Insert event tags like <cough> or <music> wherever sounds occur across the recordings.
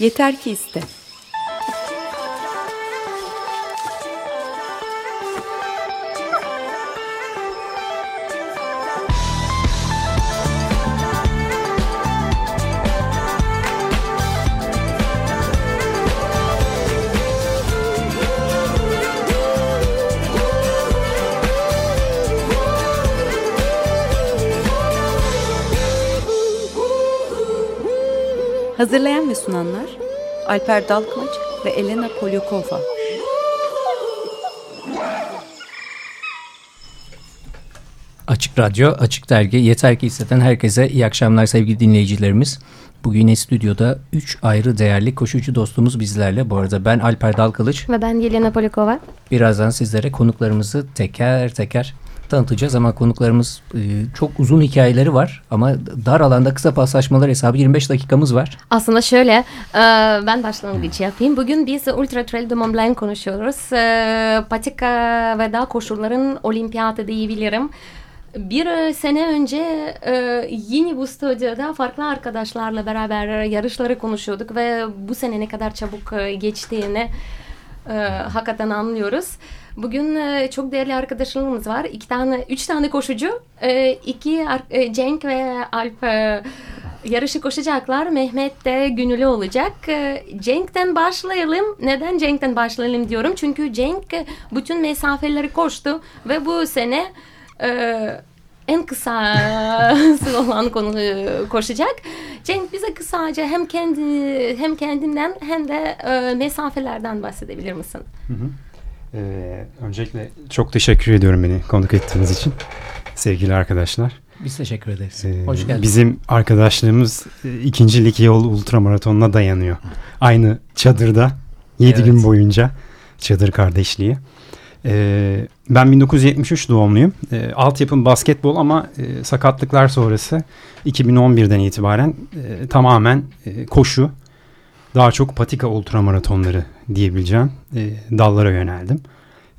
Yeter ki iste. Hazırlayan ve sunanlar Alper Dalkılıç ve Elena Polyakova. Açık Radyo, Açık Dergi, Yeter ki hisseden herkese iyi akşamlar sevgili dinleyicilerimiz. Bugün yine stüdyoda 3 ayrı değerli koşucu dostumuz bizlerle. Bu arada ben Alper Dalkılıç. Ve ben Yelena Polikova. Birazdan sizlere konuklarımızı teker teker tanıtacağız ama konuklarımız e, çok uzun hikayeleri var ama dar alanda kısa paslaşmalar hesabı 25 dakikamız var. Aslında şöyle e, ben başlangıç yapayım. Bugün biz Ultra Trail de Mont Blanc konuşuyoruz. E, patika ve dağ koşulların olimpiyatı diyebilirim. Bir sene önce yine bu stüdyoda farklı arkadaşlarla beraber yarışları konuşuyorduk ve bu sene ne kadar çabuk geçtiğini hakikaten anlıyoruz. Bugün e, çok değerli arkadaşlarımız var. İki tane, üç tane koşucu. E, iki e, Cenk ve Alp e, yarışı koşacaklar. Mehmet de günülü olacak. Cenk'ten başlayalım. Neden Cenk'ten başlayalım diyorum. Çünkü Cenk bütün mesafeleri koştu ve bu sene en kısa <laughs> olan konu koşacak. Cenk bize kısaca hem kendi hem kendinden hem de mesafelerden bahsedebilir misin? Hı hı. Ee, öncelikle çok teşekkür ediyorum beni konuk ettiğiniz için sevgili arkadaşlar. Biz teşekkür ederiz. Ee, Hoş geldiniz. Bizim arkadaşlığımız e, ikincilik yol ultramaratonuna dayanıyor. Aynı çadırda 7 evet. gün boyunca çadır kardeşliği. Ee, ben 1973 doğumluyum. Ee, altyapım basketbol ama e, sakatlıklar sonrası 2011'den itibaren e, tamamen e, koşu daha çok patika ultramaratonları diyebileceğim e, dallara yöneldim.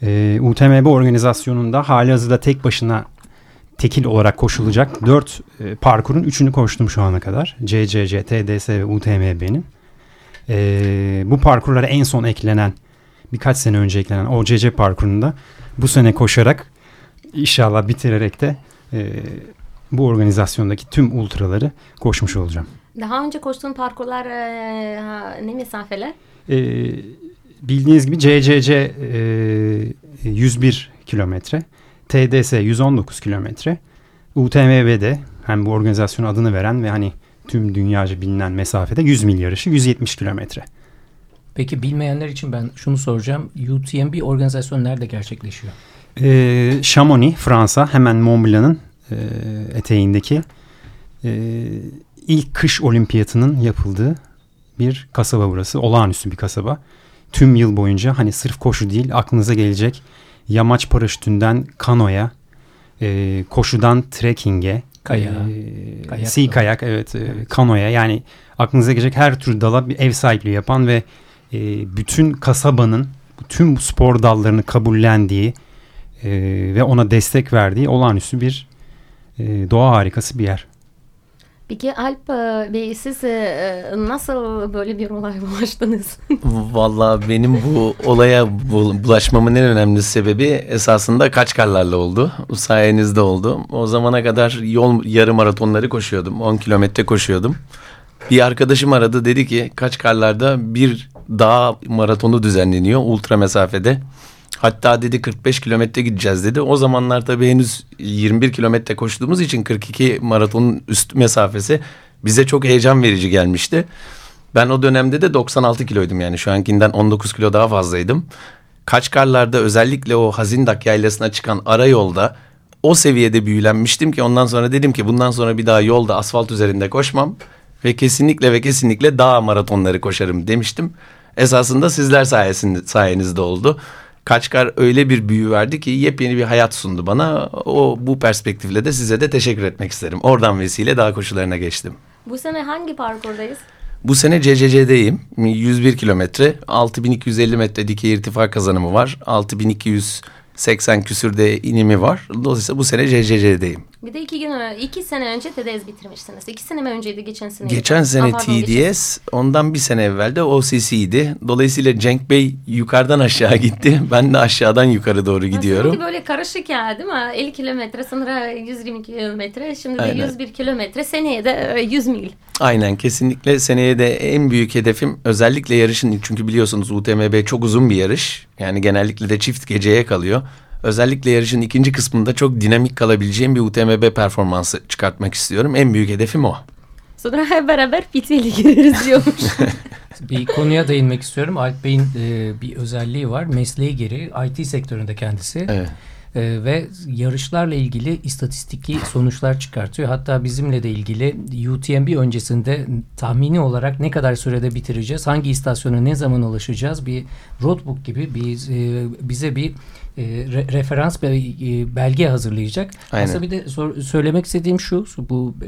E, UTMB organizasyonunda hali hazırda tek başına tekil olarak koşulacak 4 e, parkurun 3'ünü koştum şu ana kadar. CCC, TDS ve UTMB'nin. E, bu parkurlara en son eklenen birkaç sene önce eklenen OCC parkurunda bu sene koşarak inşallah bitirerek de e, bu organizasyondaki tüm ultraları koşmuş olacağım. Daha önce koştuğun parkurlar e, ne mesafeler? E, bildiğiniz gibi CCC e, 101 kilometre, TDS 119 kilometre, UTMB'de hem bu organizasyonun adını veren ve hani tüm dünyaca bilinen mesafede 100 mil yarışı 170 kilometre. Peki bilmeyenler için ben şunu soracağım. UTMB organizasyonu nerede gerçekleşiyor? Ee, Chamonix, Fransa. Hemen Mont Blanc'ın e, eteğindeki e, ilk kış olimpiyatının yapıldığı bir kasaba burası. Olağanüstü bir kasaba. Tüm yıl boyunca hani sırf koşu değil aklınıza gelecek yamaç paraşütünden kanoya, e, koşudan trekking'e, Kaya, e, kayak, sea kayak evet, e, kanoya yani aklınıza gelecek her tür dala bir ev sahipliği yapan ve e, bütün kasabanın tüm spor dallarını kabullendiği e, ve ona destek verdiği olağanüstü bir e, doğa harikası bir yer. Peki Alp e, Bey siz e, nasıl böyle bir olay <laughs> bulaştınız? Valla benim bu olaya bulaşmamın en önemli sebebi esasında Kaçkarlarla oldu. Sayenizde oldu. O zamana kadar yol yarım maratonları koşuyordum. 10 kilometre koşuyordum. Bir arkadaşım aradı dedi ki Kaçkarlar'da bir dağ maratonu düzenleniyor ultra mesafede. Hatta dedi 45 kilometre gideceğiz dedi. O zamanlar tabii henüz 21 kilometre koştuğumuz için 42 maratonun üst mesafesi bize çok heyecan verici gelmişti. Ben o dönemde de 96 kiloydum yani şu ankinden 19 kilo daha fazlaydım. Kaçkarlarda özellikle o Hazindak yaylasına çıkan ara yolda o seviyede büyülenmiştim ki ondan sonra dedim ki bundan sonra bir daha yolda asfalt üzerinde koşmam ve kesinlikle ve kesinlikle dağ maratonları koşarım demiştim. Esasında sizler sayesinde sayenizde oldu. Kaçkar öyle bir büyü verdi ki yepyeni bir hayat sundu bana. O bu perspektifle de size de teşekkür etmek isterim. Oradan vesile dağ koşularına geçtim. Bu sene hangi parkurdayız? Bu sene CCC'deyim. 101 kilometre, 6250 metre dikey irtifa kazanımı var. 6280 küsürde inimi var. Dolayısıyla bu sene CCC'deyim. Bir de iki gün iki sene önce TDS bitirmişsiniz. İki sene mi önceydi geçen sene? Geçen sene geçen TDS, ondan bir sene evvel de OCC'ydi. Dolayısıyla Cenk Bey yukarıdan aşağı gitti. Ben de aşağıdan yukarı doğru gidiyorum. Sanki böyle karışık ya değil mi? 50 kilometre sonra 120 kilometre şimdi de Aynen. 101 kilometre seneye de e, 100 mil. Aynen kesinlikle seneye de en büyük hedefim özellikle yarışın çünkü biliyorsunuz UTMB çok uzun bir yarış. Yani genellikle de çift geceye kalıyor. Özellikle yarışın ikinci kısmında çok dinamik kalabileceğim bir UTMB performansı çıkartmak istiyorum. En büyük hedefim o. Sonra hep beraber pitliyle gireriz diyormuş. <laughs> Bir konuya değinmek istiyorum. Alp Bey'in e, bir özelliği var. Mesleği gereği IT sektöründe kendisi. Evet. E, ve yarışlarla ilgili istatistiki sonuçlar çıkartıyor. Hatta bizimle de ilgili UTMB öncesinde tahmini olarak ne kadar sürede bitireceğiz, hangi istasyona ne zaman ulaşacağız bir roadbook gibi bir e, bize bir e, re- referans ve e, belge hazırlayacak. Aynen. Aslında bir de sor- söylemek istediğim şu, bu e,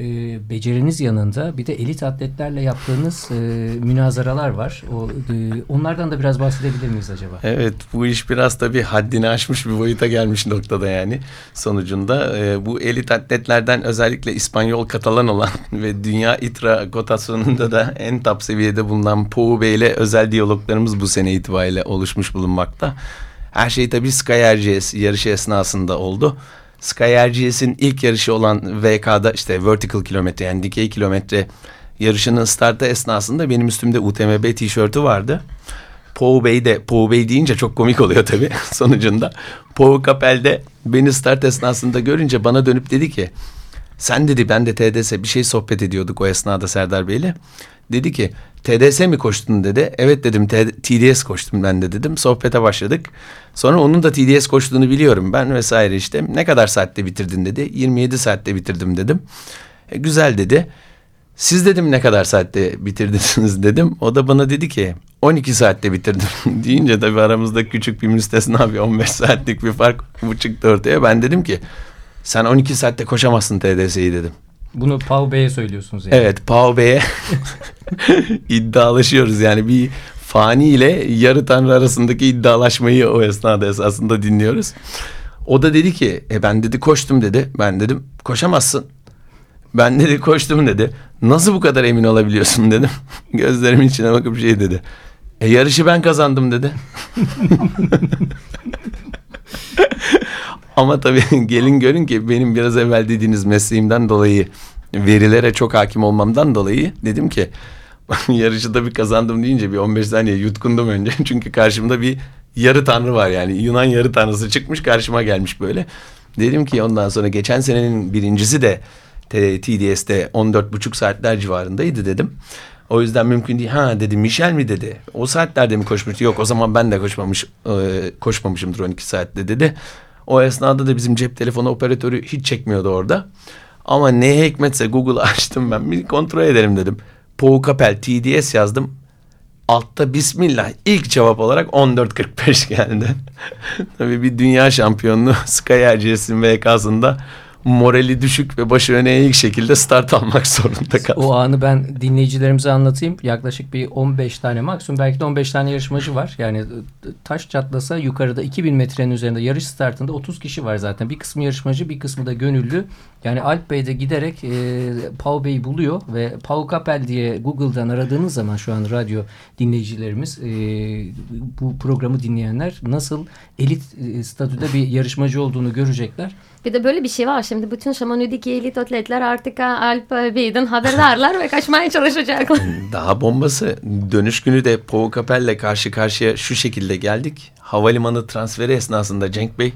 beceriniz yanında bir de elit atletlerle yaptığınız e, münazaralar var. O, e, onlardan da biraz bahsedebilir miyiz acaba? Evet bu iş biraz tabii haddini aşmış bir boyuta gelmiş noktada yani sonucunda. e, bu elit atletlerden özellikle İspanyol Katalan olan <laughs> ve dünya ITRA kotasyonunda da en top seviyede bulunan Pou Bey ile özel diyaloglarımız bu sene itibariyle oluşmuş bulunmakta. Her şey tabii Sky RGS yarışı esnasında oldu. Sky RGS'in ilk yarışı olan VK'da işte vertical kilometre yani dikey kilometre yarışının startı esnasında benim üstümde UTMB tişörtü vardı. Pou Bey de Pou Bey deyince çok komik oluyor tabii <laughs> sonucunda. Pou Kapel'de beni start esnasında görünce bana dönüp dedi ki sen dedi ben de TDS bir şey sohbet ediyorduk o esnada Serdar Bey'le. Dedi ki TDS mi koştun dedi. Evet dedim "T- TDS koştum ben de dedim. Sohbete başladık. Sonra onun da TDS koştuğunu biliyorum ben vesaire işte. Ne kadar saatte bitirdin dedi. 27 saatte bitirdim dedim. E, güzel dedi. Siz dedim ne kadar saatte bitirdiniz <laughs> dedim. O da bana dedi ki 12 saatte bitirdim <laughs> deyince tabii aramızda küçük bir müstesna bir 15 saatlik bir fark bu çıktı ortaya. Ben dedim ki sen 12 saatte koşamazsın TDS'yi dedim. Bunu Pau Bey'e söylüyorsunuz yani. Evet Pau Bey'e <laughs> iddialaşıyoruz yani bir fani ile yarı tanrı arasındaki iddialaşmayı o esnada esasında dinliyoruz. O da dedi ki e ben dedi koştum dedi. Ben dedim koşamazsın. Ben dedi koştum dedi. Nasıl bu kadar emin olabiliyorsun dedim. <laughs> Gözlerimin içine bakıp şey dedi. E yarışı ben kazandım dedi. <laughs> Ama tabii <laughs> gelin görün ki benim biraz evvel dediğiniz mesleğimden dolayı verilere çok hakim olmamdan dolayı dedim ki <laughs> yarışı da bir kazandım deyince bir 15 saniye yutkundum önce. <laughs> Çünkü karşımda bir yarı tanrı var yani Yunan yarı tanrısı çıkmış karşıma gelmiş böyle. Dedim ki ondan sonra geçen senenin birincisi de TDS'de 14,5 saatler civarındaydı dedim. O yüzden mümkün değil. Ha dedi Michel mi dedi. O saatlerde mi koşmuştu? Yok o zaman ben de koşmamış koşmamışımdır 12 saatte dedi. O esnada da bizim cep telefonu operatörü hiç çekmiyordu orada. Ama ne hikmetse Google <laughs> açtım ben bir kontrol edelim dedim. Pou Kapel TDS yazdım. Altta Bismillah ilk cevap olarak 14.45 geldi. <laughs> Tabii bir dünya şampiyonluğu <laughs> Sky RGS'in VK'sında morali düşük ve başı öne eğik şekilde start almak zorunda kaldı. O anı ben dinleyicilerimize anlatayım. Yaklaşık bir 15 tane maksimum belki de 15 tane yarışmacı var. Yani e, taş çatlasa yukarıda 2000 metrenin üzerinde yarış startında 30 kişi var zaten. Bir kısmı yarışmacı bir kısmı da gönüllü. Yani Alp Bey de giderek e, Pau Bey'i buluyor ve Pau Kapel diye Google'dan aradığınız zaman şu an radyo dinleyicilerimiz e, bu programı dinleyenler nasıl elit e, statüde bir yarışmacı olduğunu görecekler. Bir de böyle bir şey var. Şimdi bütün Şamanü'deki elit atletler artık ha, Alp Bey'den haberdarlar ve kaçmaya çalışacaklar. <laughs> Daha bombası dönüş günü de Pou Kapel'le karşı karşıya şu şekilde geldik. Havalimanı transferi esnasında Cenk Bey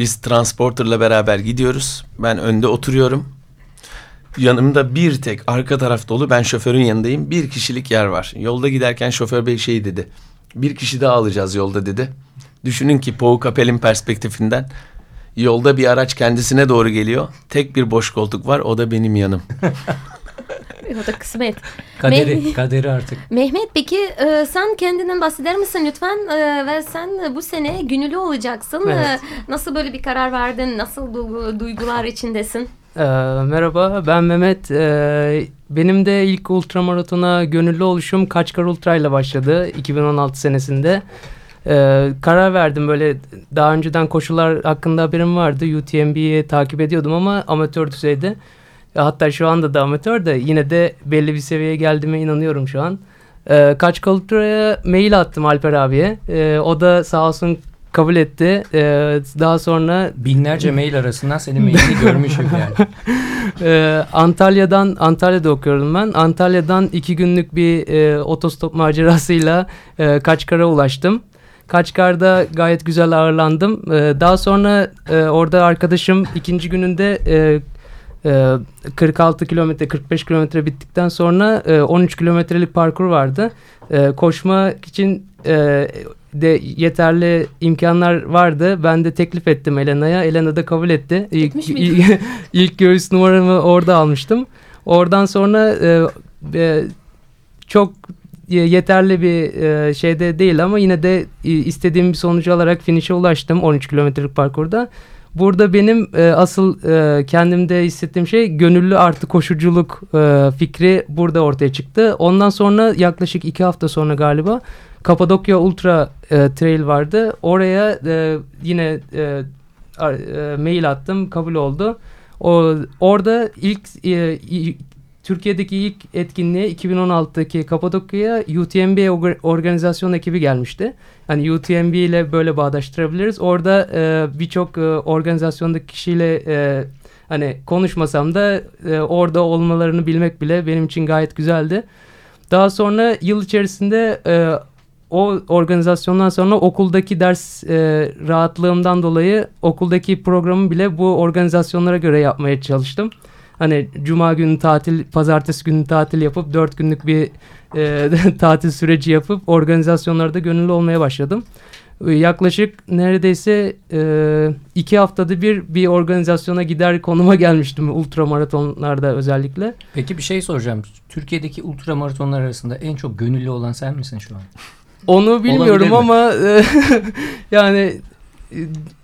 biz transporterla beraber gidiyoruz. Ben önde oturuyorum. Yanımda bir tek arka taraf dolu ben şoförün yanındayım. Bir kişilik yer var. Yolda giderken şoför bey şey dedi. Bir kişi daha alacağız yolda dedi. Düşünün ki Pou Kapel'in perspektifinden yolda bir araç kendisine doğru geliyor. Tek bir boş koltuk var o da benim yanım. <laughs> o da kısmet. Kaderi, Me- kaderi artık. Mehmet peki e, sen kendinden bahseder misin lütfen? E, ve sen bu sene gönüllü olacaksın. Evet. E, nasıl böyle bir karar verdin? Nasıl du- duygular içindesin? Ee, merhaba ben Mehmet. Ee, benim de ilk ultramaratona gönüllü oluşum Kaçkar Ultra ile başladı 2016 senesinde. e, karar verdim böyle daha önceden koşular hakkında haberim vardı. UTMB'yi takip ediyordum ama amatör düzeyde. Hatta şu anda da amatör de yine de belli bir seviyeye geldiğime inanıyorum şu an. E, Kaç Ultra'ya mail attım Alper abiye. E, o da sağ olsun kabul etti. E, daha sonra Binlerce <laughs> mail arasından senin mailini görmüşüm yani. <laughs> e, Antalya'dan Antalya'da okuyorum ben. Antalya'dan iki günlük bir e, otostop macerasıyla e, Kaçkar'a ulaştım. Kaçkar'da gayet güzel ağırlandım. E, daha sonra e, orada arkadaşım ikinci gününde e, e, 46 kilometre 45 kilometre bittikten sonra e, 13 kilometrelik parkur vardı. E, koşmak için e, de yeterli imkanlar vardı. Ben de teklif ettim Elena'ya. Elena da kabul etti. İlk, Gitmiş ilk, <laughs> ilk göğüs numaramı orada almıştım. Oradan sonra e, e, çok yeterli bir e, şeyde değil ama yine de e, istediğim bir sonucu alarak finish'e ulaştım 13 kilometrelik parkurda. Burada benim e, asıl e, kendimde hissettiğim şey gönüllü artı koşuculuk e, fikri burada ortaya çıktı. Ondan sonra yaklaşık iki hafta sonra galiba Kapadokya Ultra e, Trail vardı. Oraya e, yine e, e, mail attım kabul oldu. O, orada ilk e, Türkiye'deki ilk etkinliğe 2016'daki Kapadokya'ya UTMB orga- organizasyon ekibi gelmişti. Hani UTMB ile böyle bağdaştırabiliriz. Orada e, birçok e, organizasyondaki kişiyle e, hani konuşmasam da e, orada olmalarını bilmek bile benim için gayet güzeldi. Daha sonra yıl içerisinde e, o organizasyondan sonra okuldaki ders e, rahatlığımdan dolayı okuldaki programı bile bu organizasyonlara göre yapmaya çalıştım. Hani cuma günü tatil, pazartesi günü tatil yapıp dört günlük bir e, <laughs> tatil süreci yapıp organizasyonlarda gönüllü olmaya başladım. E, Yaklaşık neredeyse e, iki haftada bir bir organizasyona gider konuma gelmiştim ultramaratonlarda özellikle. Peki bir şey soracağım. Türkiye'deki ultramaratonlar arasında en çok gönüllü olan sen misin şu an? Onu bilmiyorum mi? ama e, <laughs> yani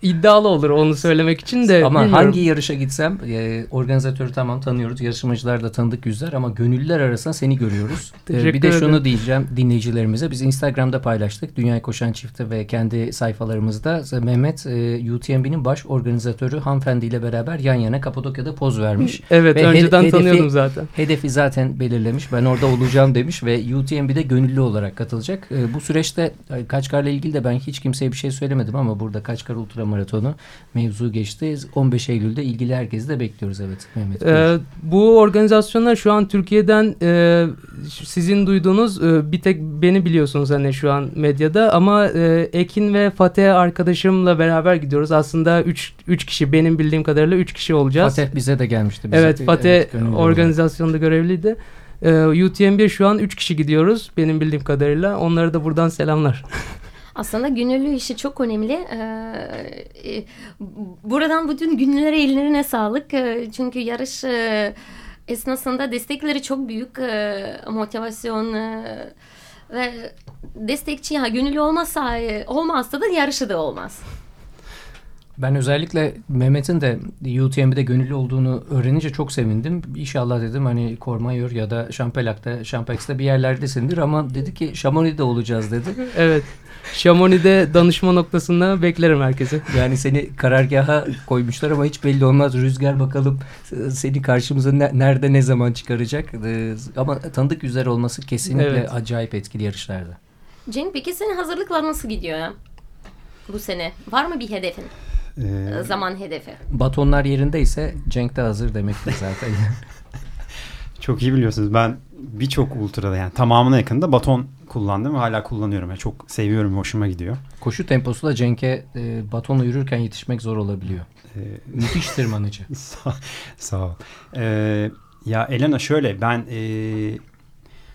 iddialı olur onu söylemek için de. Ama bilmiyorum. hangi yarışa gitsem e, organizatörü tamam tanıyoruz. Yarışmacılar da tanıdık yüzler ama gönüllüler arasında seni görüyoruz. <laughs> E, bir de şunu diyeceğim dinleyicilerimize. Biz Instagram'da paylaştık. Dünyayı Koşan Çifti ve kendi sayfalarımızda Mehmet e, UTMB'nin baş organizatörü hanımefendiyle beraber yan yana Kapadokya'da poz vermiş. <laughs> Evet Ve önceden hedefi- tanıyordum zaten. Hedefi zaten belirlemiş. Ben orada olacağım demiş ve UTMB'de gönüllü olarak katılacak. E, bu süreçte e, Kaçkar'la ilgili de ben hiç kimseye bir şey söylemedim ama burada Kaçkar Ultramaratonu mevzu geçti. 15 Eylül'de ilgili herkesi de bekliyoruz evet Mehmet. Ee, bu organizasyonlar şu an Türkiye'den e, sizin duyduğunuz e, bir tek beni biliyorsunuz hani şu an medyada ama e, Ekin ve Fatih arkadaşımla beraber gidiyoruz. Aslında 3 3 kişi benim bildiğim kadarıyla 3 kişi olacağız. Fatih bize de gelmişti. Bize Evet Fatih olarak. organizasyonda görevliydi. Ee, UTMB şu an 3 kişi gidiyoruz benim bildiğim kadarıyla. Onlara da buradan selamlar. <laughs> Aslında gönüllü işi çok önemli. Ee, e, buradan bütün günlere ellerine sağlık. Ee, Çünkü yarış e, esnasında destekleri çok büyük. e, Motivasyon ve destekçi ya gönüllü olmazsa e, olmazsa da yarışı da olmaz. Ben özellikle Mehmet'in de UTMB'de gönüllü olduğunu öğrenince çok sevindim. İnşallah dedim hani Kormayor ya da Şampelak'ta, Şampex'te bir yerlerdesindir ama dedi ki Şamoni'de olacağız dedi. <laughs> Evet. Şamoni'de danışma noktasında beklerim herkesi. Yani seni karargaha koymuşlar ama hiç belli olmaz. Rüzgar bakalım seni karşımıza ne- nerede ne zaman çıkaracak. E, Ama tanıdık yüzler olması kesinlikle Evet. acayip etkili yarışlarda. Cenk peki senin hazırlıklar nasıl gidiyor ya? Bu sene var mı bir hedefin? Ee, Zaman hedefi. Batonlar yerindeyse Cenk de hazır demektir zaten. <laughs> çok iyi biliyorsunuz. Ben birçok ultrada yani tamamına yakında baton kullandım ve hala kullanıyorum. Yani çok seviyorum, hoşuma gidiyor. Koşu temposuyla Cenk'e e, batonla yürürken yetişmek zor olabiliyor. Ee, Müthiş tırmanıcı. <laughs> sağ, sağ ol. Ee, ya Elena şöyle ben e,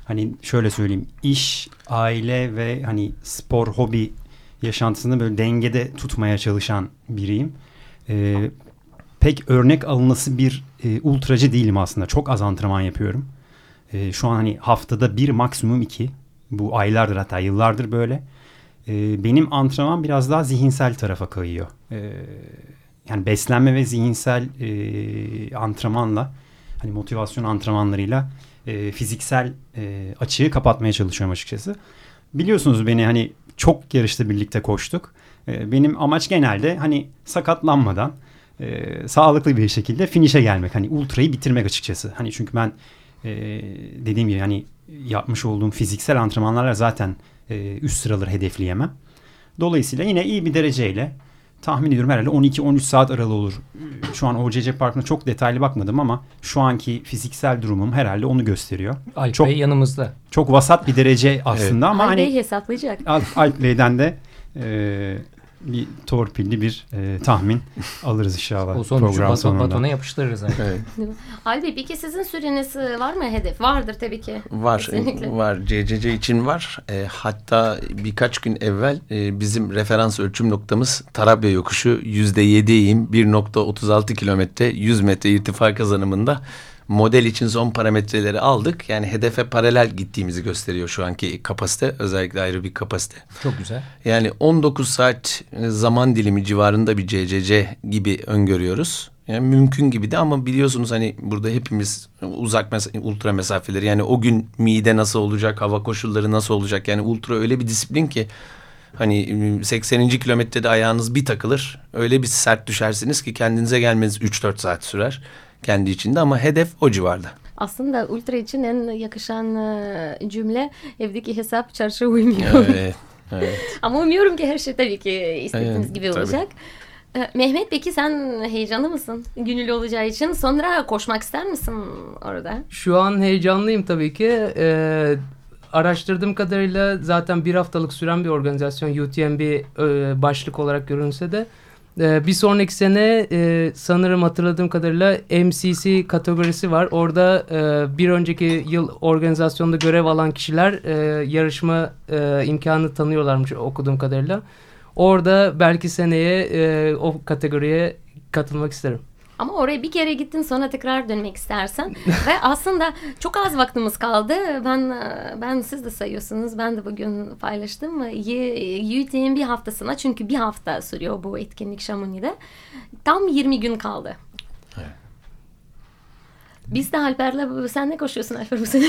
hani şöyle söyleyeyim iş, aile ve hani spor, hobi yaşantısını böyle dengede tutmaya çalışan biriyim. Ee, pek örnek alınası bir e, ultracı değilim aslında. Çok az antrenman yapıyorum. Ee, şu an hani haftada bir maksimum iki. Bu aylardır hatta yıllardır böyle. Ee, benim antrenman biraz daha zihinsel tarafa kayıyor. Ee, yani beslenme ve zihinsel e, antrenmanla hani motivasyon antrenmanlarıyla e, fiziksel e, açığı kapatmaya çalışıyorum açıkçası. Biliyorsunuz beni hani çok yarışta birlikte koştuk. E, benim amaç genelde hani sakatlanmadan e, sağlıklı bir şekilde finish'e gelmek. Hani ultrayı bitirmek açıkçası. Hani çünkü ben e, dediğim gibi hani yapmış olduğum fiziksel antrenmanlarla zaten e, üst sıraları hedefleyemem. Dolayısıyla yine iyi bir dereceyle tahmin ediyorum herhalde 12-13 saat aralığı olur. Şu an OCC Parkı'na çok detaylı bakmadım ama şu anki fiziksel durumum herhalde onu gösteriyor. Alp çok, Bey yanımızda. Çok vasat bir derece aslında ama Alp Bey hani hesaplayacak. Alp, Alp Bey'den de e, bir torpilli bir e, tahmin <laughs> alırız inşallah O sonucu program baton, sonunda. batona yapıştırırız artık. Evet. <laughs> Alp Bey peki sizin süreniz e, var mı hedef? Vardır tabii ki. Var, Kesinlikle. var. CCC için var. E, hatta birkaç gün evvel e, bizim referans ölçüm noktamız Tarabya yokuşu yüzde yedi eğim 1.36 kilometre 100 metre irtifa kazanımında model için son parametreleri aldık. Yani hedefe paralel gittiğimizi gösteriyor şu anki kapasite. Özellikle ayrı bir kapasite. Çok güzel. Yani 19 saat e, zaman dilimi civarında bir CCC gibi öngörüyoruz. Yani mümkün gibi de ama biliyorsunuz hani burada hepimiz uzak mes ultra mesafeleri yani o gün mide nasıl olacak, hava koşulları nasıl olacak yani ultra öyle bir disiplin ki hani 80. kilometrede ayağınız bir takılır. Öyle bir sert düşersiniz ki kendinize gelmeniz 3-4 saat sürer kendi içinde ama hedef o civarda. Aslında ultra için en yakışan e, cümle evdeki hesap çarşı uymuyor. Evet, evet. <laughs> Ama umuyorum ki her şey tabii ki istediğiniz Evet, gibi tabii. olacak. E, Mehmet peki sen heyecanlı mısın gönüllü olacağı için? Sonra koşmak ister misin orada? Şu an heyecanlıyım tabii ki. Ee, araştırdığım kadarıyla zaten bir haftalık süren bir organizasyon UTMB e, başlık olarak görünse de e, bir sonraki sene e, sanırım hatırladığım kadarıyla MCC kategorisi var. Orada e, bir önceki yıl organizasyonda görev alan kişiler e, yarışma e, imkanı tanıyorlarmış okuduğum kadarıyla. Orada belki seneye o kategoriye katılmak isterim. Ama oraya bir kere gittin sonra tekrar dönmek istersen <laughs> ve aslında çok az vaktimiz kaldı. Ben ben siz de sayıyorsunuz. Ben de bugün paylaştım. UTM bir haftasına çünkü bir hafta sürüyor bu etkinlik Şamuni'de. Tam 20 gün kaldı. Biz de Alper'le sen ne koşuyorsun Alper bu sene? <laughs>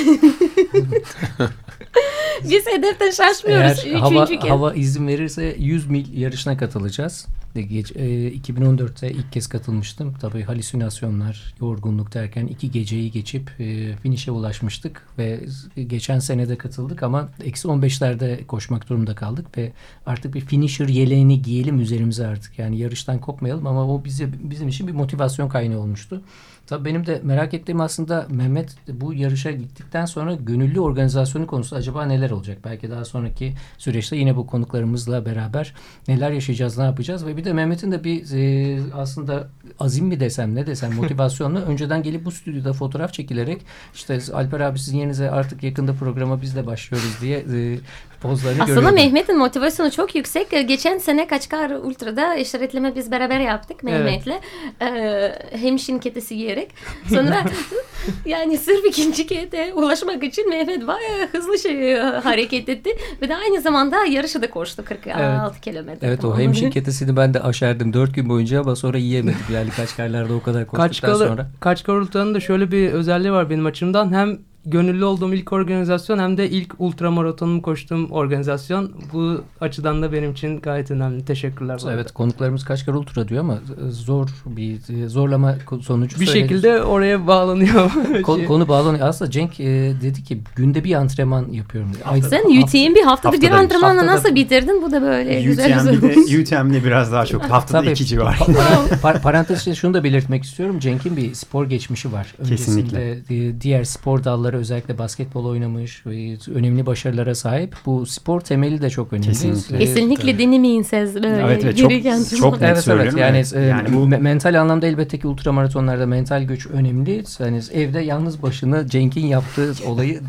Biz hedeften şaşmıyoruz. Eğer hava, Üçüncü kez. hava izin verirse 100 mil yarışına katılacağız. De geç- e, 2014'te ilk kez katılmıştım. Tabii halüsinasyonlar, yorgunluk derken iki geceyi geçip e, finişe ulaşmıştık ve geçen sene de katıldık ama eksi 15'lerde koşmak durumunda kaldık ve artık bir finisher yeleğini giyelim üzerimize artık. Yani yarıştan kopmayalım ama o bize bizim için bir motivasyon kaynağı olmuştu. Tabii benim de merak ettiğim aslında Mehmet bu yarışa gittikten sonra gönüllü organizasyonu konusu acaba neler olacak? Belki daha sonraki süreçte yine bu konuklarımızla beraber neler yaşayacağız, ne yapacağız ve bir de Mehmet'in de bir e, aslında azim mi desem ne desem motivasyonla <laughs> önceden gelip bu stüdyoda fotoğraf çekilerek işte Alper abi sizin yerinize artık yakında programa biz de başlıyoruz diye e, pozlarını Aslında görüyordum. Mehmet'in motivasyonu çok yüksek. Geçen sene Kaçkar Ultra'da işaretleme biz beraber yaptık Mehmet'le. Ee, hemşin ketesi giyerek. Sonra <laughs> yani sırf ikinci kete ulaşmak için Mehmet bayağı hızlı şey hareket etti. Ve de aynı zamanda yarışı da koştu 46 kilometre. Evet o Tamam. hemşin ketesini ben de aşerdim dört gün boyunca ama sonra yiyemedim yani kaç karlarda o kadar <laughs> koştuktan Kaçkar, sonra. Kaçkar Ultra'nın da şöyle bir özelliği var benim açımdan. Hem gönüllü olduğum ilk organizasyon hem de ilk ultramaratonumu koştuğum organizasyon. Bu açıdan da benim için gayet önemli. Teşekkürler. bu arada. Evet konuklarımız Kaçkar Ultra diyor ama e, zor bir e, zorlama sonucu Bir söyledi. şekilde oraya bağlanıyor. <laughs> Ko- Şey. konu bağlanıyor. Aslında Cenk e, dedi ki günde bir antrenman yapıyorum. dedi. Ay- Sen hafta- UTM bir haftada bir haftada- antrenmanla haftada- nasıl bitirdin? Bu da böyle güzel güzel. <laughs> UTM'de, UTM'de biraz daha çok haftada Tabii. iki civar. Pa- pa- parantez içinde şunu da belirtmek istiyorum. Cenk'in bir spor geçmişi var. Kesinlikle. Öncesinde e, diğer spor dalları özellikle basketbol oynamış ve önemli başarılara sahip. Bu spor temeli de çok önemli. Kesinlikle. E, Kesinlikle denemeyin siz böyle. Evet, evet, çok- çok net Evet evet söylüyorum. yani, Evet. e, Yani bu- me- mental anlamda elbette ki ultramaratonlarda mental güç önemli. Yani evde yalnız başına Cenk'in yaptığı olayı de-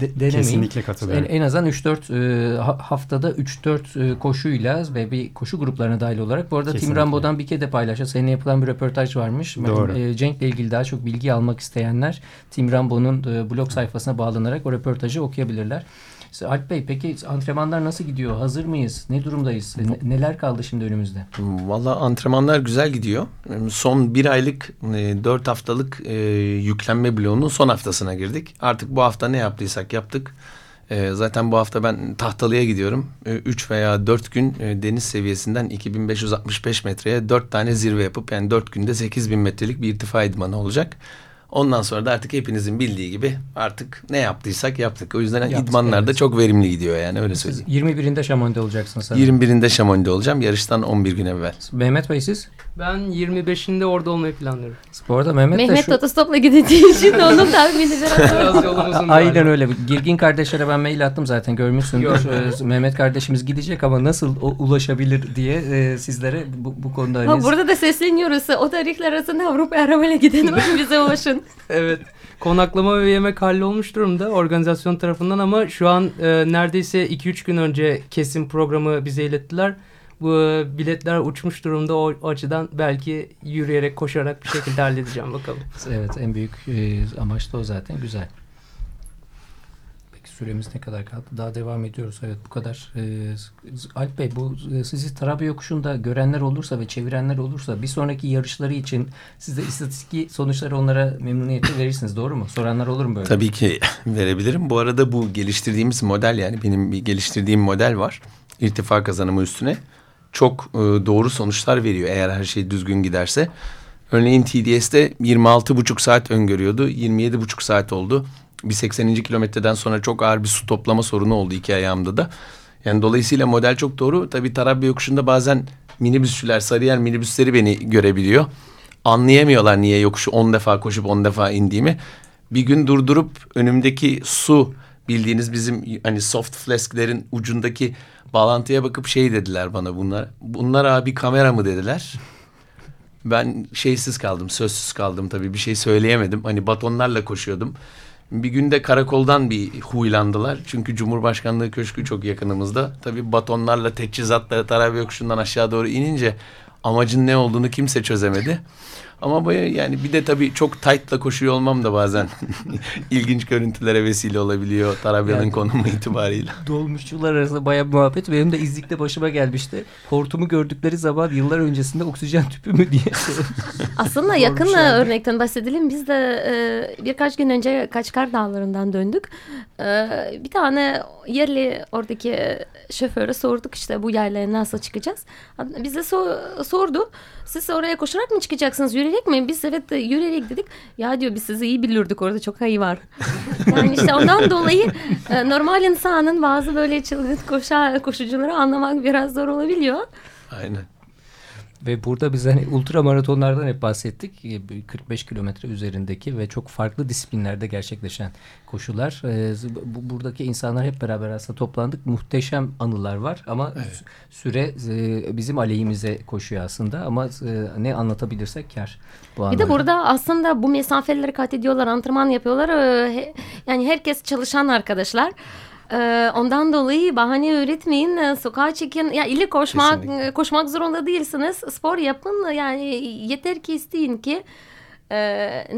de- denemeyin. Kesinlikle En, katılıyorum. en azından 3-4 e, ha- haftada 3-4 e, koşuyla ve bir koşu gruplarına dahil olarak. Bu arada Tim Kesinlikle. Rambo'dan bir kere de paylaştı. Seninle yapılan bir röportaj varmış. Doğru. E, Cenk'le ilgili daha çok bilgi almak isteyenler Tim Rambo'nun e, blog sayfasına bağlanarak o röportajı okuyabilirler. Alp Bey peki antrenmanlar nasıl gidiyor? Hazır mıyız? Ne durumdayız? Ne- neler kaldı şimdi önümüzde? Valla antrenmanlar güzel gidiyor. Son bir aylık, e, dört haftalık e, yüklenme bloğunun son haftasına girdik. Artık bu hafta ne yaptıysak yaptık. E, zaten bu hafta ben Tahtalı'ya gidiyorum. 3 e, veya 4 gün deniz seviyesinden 2565 metreye 4 tane zirve yapıp yani 4 günde 8000 metrelik bir irtifa idmanı olacak. Ondan sonra da artık hepinizin bildiği gibi artık ne yaptıysak yaptık. O yüzden Yaptık, idmanlar da evet. çok verimli gidiyor yani öyle Siz söyleyeyim. 21'inde Şamon'da olacaksınız sanırım. 21'inde Şamon'da olacağım. Yarıştan 11 gün evvel. Mehmet Bey siz? Ben 25'inde orada olmayı planlıyorum. Bu arada Mehmet, de Mehmet şu... otostopla gideceği için <laughs> onun tahmini biraz Biraz yolumuzun var. Aynen öyle. Girgin kardeşlere ben mail attım zaten görmüşsündür. Ee, Mehmet kardeşimiz gidecek ama nasıl o- ulaşabilir diye e, sizlere bu, bu konuda Ha, hani- burada da sesleniyoruz. O tarihler arasında Avrupa arabayla gidelim <laughs> bize ulaşın. <laughs> Evet. Konaklama ve yemek hallolmuş durumda organizasyon tarafından ama şu an e, neredeyse 2-3 gün önce kesim programı bize ilettiler. Bu e, biletler uçmuş durumda o, o açıdan belki yürüyerek koşarak bir şekilde halledeceğim bakalım. Evet en büyük e, amaç da o zaten güzel. Süremiz ne kadar kaldı? Daha devam ediyoruz. Evet bu kadar. E, Alp Bey bu e, sizi Tarabya yokuşunda görenler olursa ve çevirenler olursa bir sonraki yarışları için size istatistik sonuçları onlara memnuniyetle verirsiniz. Doğru mu? Soranlar olur mu böyle? Tabii ki <laughs> verebilirim. Bu arada bu geliştirdiğimiz model yani benim bir geliştirdiğim model var. İrtifa kazanımı üstüne. Çok e, doğru sonuçlar veriyor eğer her şey düzgün giderse. Örneğin TDS'de 26,5 saat öngörüyordu. 27,5 saat oldu. Bir 80. kilometreden sonra çok ağır bir su toplama sorunu oldu iki ayağımda da. Yani dolayısıyla model çok doğru. Tabii Tarabya yokuşunda bazen minibüsçüler, Sarıyer minibüsleri beni görebiliyor. Anlayamıyorlar niye yokuşu 10 defa koşup 10 defa indiğimi. Bir gün durdurup önümdeki su bildiğiniz bizim hani soft flasklerin ucundaki bağlantıya bakıp şey dediler bana bunlar. Bunlar abi kamera mı dediler. Ben şeysiz kaldım, sözsüz kaldım tabii bir şey söyleyemedim. Hani batonlarla koşuyordum. Bir günde karakoldan bir huylandılar. Çünkü Cumhurbaşkanlığı Köşkü çok yakınımızda. Tabii batonlarla, teçhizatla Tarabya yokuşundan aşağı doğru inince amacın ne olduğunu kimse çözemedi. Ama bu yani bir de tabii çok tight'la koşuyor olmam da bazen <laughs> ilginç görüntülere vesile olabiliyor Tarabya'nın Yani- konumu itibariyle. <laughs> Dolmuşçular arasında bayağı bir muhabbet. Benim de İzlik'te başıma gelmişti. Hortumu gördükleri zaman yıllar öncesinde oksijen tüpü mü diye. <laughs> Aslında yakın Sormuşlardı. örnekten bahsedelim. Biz de e, birkaç gün önce Kaçkar Dağları'ndan döndük. E, bir tane yerli oradaki şoföre sorduk işte bu yaylaya nasıl çıkacağız. Bize so- sordu. Siz oraya koşarak mı çıkacaksınız, yürüyerek mi? Biz evet yürüyerek dedik. Ya diyor biz sizi iyi bilirdik orada çok ayı var. <laughs> Yani işte ondan dolayı e, normal insanın bazı böyle çılgın koşa, koşucuları anlamak biraz zor olabiliyor. Aynen. Ve burada biz hani ultra maratonlardan hep bahsettik. E, 45 kilometre üzerindeki ve çok farklı disiplinlerde gerçekleşen koşular. E, bu, buradaki insanlar hep beraber aslında toplandık. Muhteşem anılar var ama Evet. süre e, bizim aleyhimize koşuyor aslında ama e, ne anlatabilirsek kar. Bu Bir de burada aslında bu mesafeleri kat ediyorlar, antrenman yapıyorlar. Yani herkes çalışan arkadaşlar. Ee, Ondan dolayı bahane üretmeyin, e, sokağa çekin. Ya ille koşmak Kesinlikle. e, koşmak zorunda değilsiniz. Spor yapın. Yani yeter ki isteyin ki e,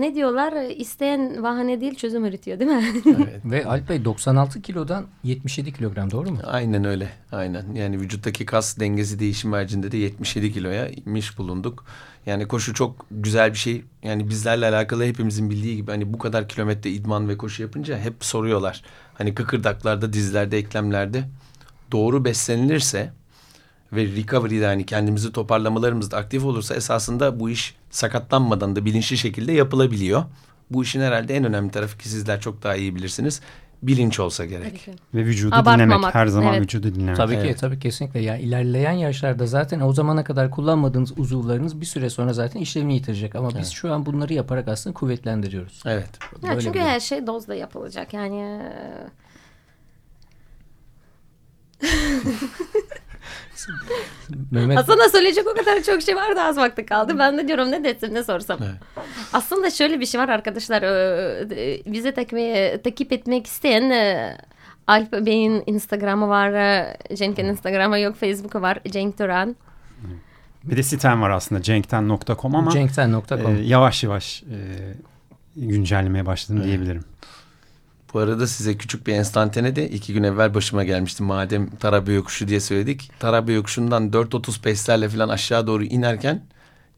ne diyorlar? İsteyen bahane değil çözüm üretiyor değil mi? <laughs> Evet. Ve Alp Bey 96 kilodan 77 kilogram doğru mu? Aynen öyle. Aynen. Yani vücuttaki kas dengesi değişim haricinde de 77 kiloya inmiş bulunduk. Yani koşu çok güzel bir şey. Yani bizlerle alakalı hepimizin bildiği gibi hani bu kadar kilometre idman ve koşu yapınca hep soruyorlar. Hani kıkırdaklarda, dizlerde, eklemlerde doğru beslenilirse ve recovery'de hani kendimizi toparlamalarımız da aktif olursa esasında bu iş sakatlanmadan da bilinçli şekilde yapılabiliyor. Bu işin herhalde en önemli tarafı ki sizler çok daha iyi bilirsiniz. Bilinç olsa gerek. Ve vücudu Abartmamak, dinlemek. Her zaman evet. vücudu dinlemek. Tabii ki Evet. tabii kesinlikle. Yani ilerleyen yaşlarda zaten o zamana kadar kullanmadığınız uzuvlarınız bir süre sonra zaten işlevini yitirecek. Ama biz şu an bunları yaparak aslında kuvvetlendiriyoruz. Evet. Ya Böyle çünkü bir- her şey dozla yapılacak. Yani <laughs> <laughs> Mehmet Aslında söyleyecek o kadar çok şey vardı az vakti kaldı. Ben de diyorum ne desem ne sorsam. Evet. Aslında şöyle bir şey var arkadaşlar. e, e, Bizi takip, takip etmek isteyen e, Alp Bey'in Instagram'ı var. Cenk'in Instagram'ı yok. Facebook'u var. Cenk Duran. Bir de sitem var aslında cenkten.com ama cenkten.com e, yavaş yavaş e, güncellemeye başladım diyebilirim. Bu arada size küçük bir enstantane de iki gün evvel başıma gelmişti. Madem Tarabya yokuşu diye söyledik. Tarabya yokuşundan 4.30 peslerle falan aşağı doğru inerken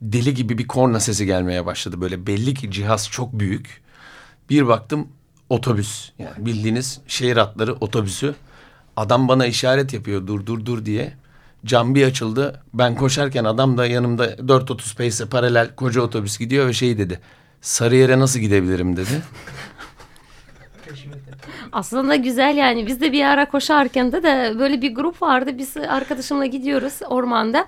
deli gibi bir korna sesi gelmeye başladı. Böyle belli ki cihaz çok büyük. Bir baktım otobüs. Yani bildiğiniz şehir hatları otobüsü. Adam bana işaret yapıyor dur dur dur diye. Cam bir açıldı. Ben koşarken adam da yanımda 430 pace'e paralel koca otobüs gidiyor ve şey dedi. Sarıyer'e nasıl gidebilirim dedi. Aslında güzel yani biz de bir ara koşarken de de böyle bir grup vardı biz arkadaşımla gidiyoruz ormanda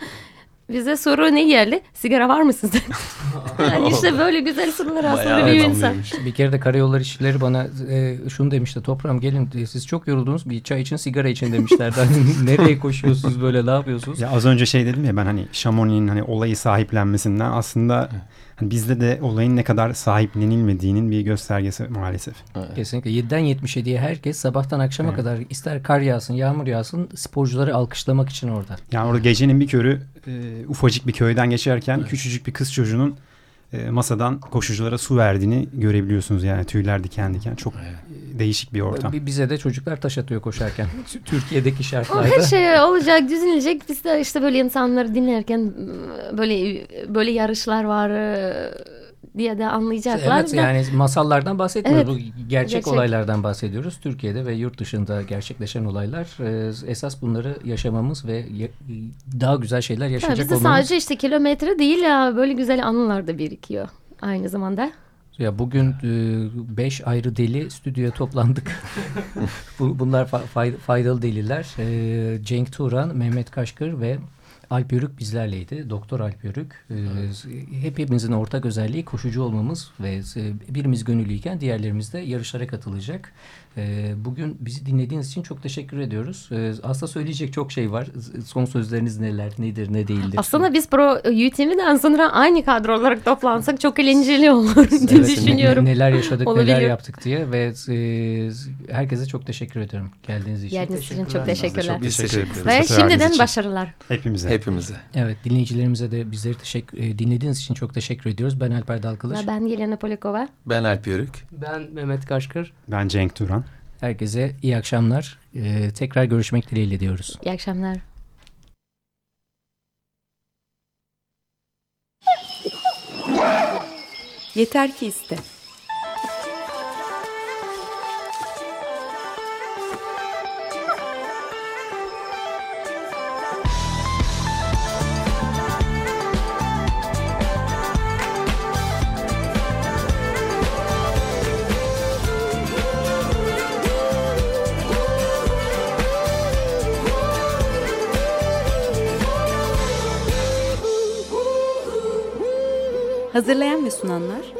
bize soru ne geldi sigara var mı sizde <laughs> yani işte böyle güzel sorular aslında bir insan. Bir kere de karayolları işçileri bana e, şunu demişti. Toprağım gelin e, siz çok yoruldunuz bir çay için sigara için demişlerdi. Hani <laughs> nereye koşuyorsunuz böyle ne yapıyorsunuz? Ya az önce şey dedim ya ben hani Chamonix'in hani olayı sahiplenmesinden aslında hani bizde de olayın ne kadar sahiplenilmediğinin bir göstergesi maalesef. Kesinlikle 7'den 77'ye herkes sabahtan akşama Evet. kadar ister kar yağsın yağmur yağsın sporcuları alkışlamak için orada. Yani orada gecenin bir körü e, ufacık bir köyden geçerken küçücük bir kız çocuğunun masadan koşuculara su verdiğini görebiliyorsunuz yani tüyler diken diken çok e, değişik bir ortam. Bi- Bize de çocuklar taş atıyor koşarken. <laughs> Türkiye'deki şartlarda. her şey <laughs> olacak, düzenilecek. Biz de işte böyle insanları dinlerken böyle böyle yarışlar var e, diye de anlayacaklar. Evet Da- yani masallardan bahsetmiyoruz. Evet. Bu gerçek, Gerçek. olaylardan bahsediyoruz. Türkiye'de ve yurt dışında gerçekleşen olaylar. Ee, esas bunları yaşamamız ve daha güzel şeyler yaşayacak bizde olmamız. sadece işte kilometre değil ya böyle güzel anılar da birikiyor aynı zamanda. Ya bugün 5 ayrı deli stüdyoya toplandık. <laughs> Bu, bunlar fa- fay- faydalı deliler. Ee, Cenk Turan, Mehmet Kaşkır ve Alp Yörük bizlerleydi. Doktor Alp Yörük. Ee, Hepimizin ortak özelliği koşucu olmamız ve e, birimiz gönüllüyken diğerlerimiz de yarışlara katılacak. Ee, Bugün bizi dinlediğiniz için çok teşekkür ediyoruz. Ee, Aslında söyleyecek çok şey var. Son sözleriniz neler, nedir, ne değildir? Aslında biz Pro UTV'den sonra aynı kadro olarak toplansak çok eğlenceli olur diye Evet, düşünüyorum. ne- Neler yaşadık, neler Olabiliyor. yaptık diye ve e, herkese çok teşekkür ediyorum geldiğiniz için. Geldiğiniz için çok teşekkürler. Biz teşekkür ederiz. Ve şimdiden başarılar. Hepimize. Hepimize. Evet, dinleyicilerimize de bizleri teşekkür e, dinlediğiniz için çok teşekkür ediyoruz. Ben Alper Dalkılıç. Ben Yelena Polikova. Ben Alp Yörük. Ben Mehmet Kaşkır. Ben Cenk Turan. Herkese iyi akşamlar. E, tekrar görüşmek dileğiyle diyoruz. İyi akşamlar. Yeter ki iste. Hazırlayan ve sunanlar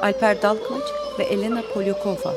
Alper Dalkılıç ve Elena Polyakova.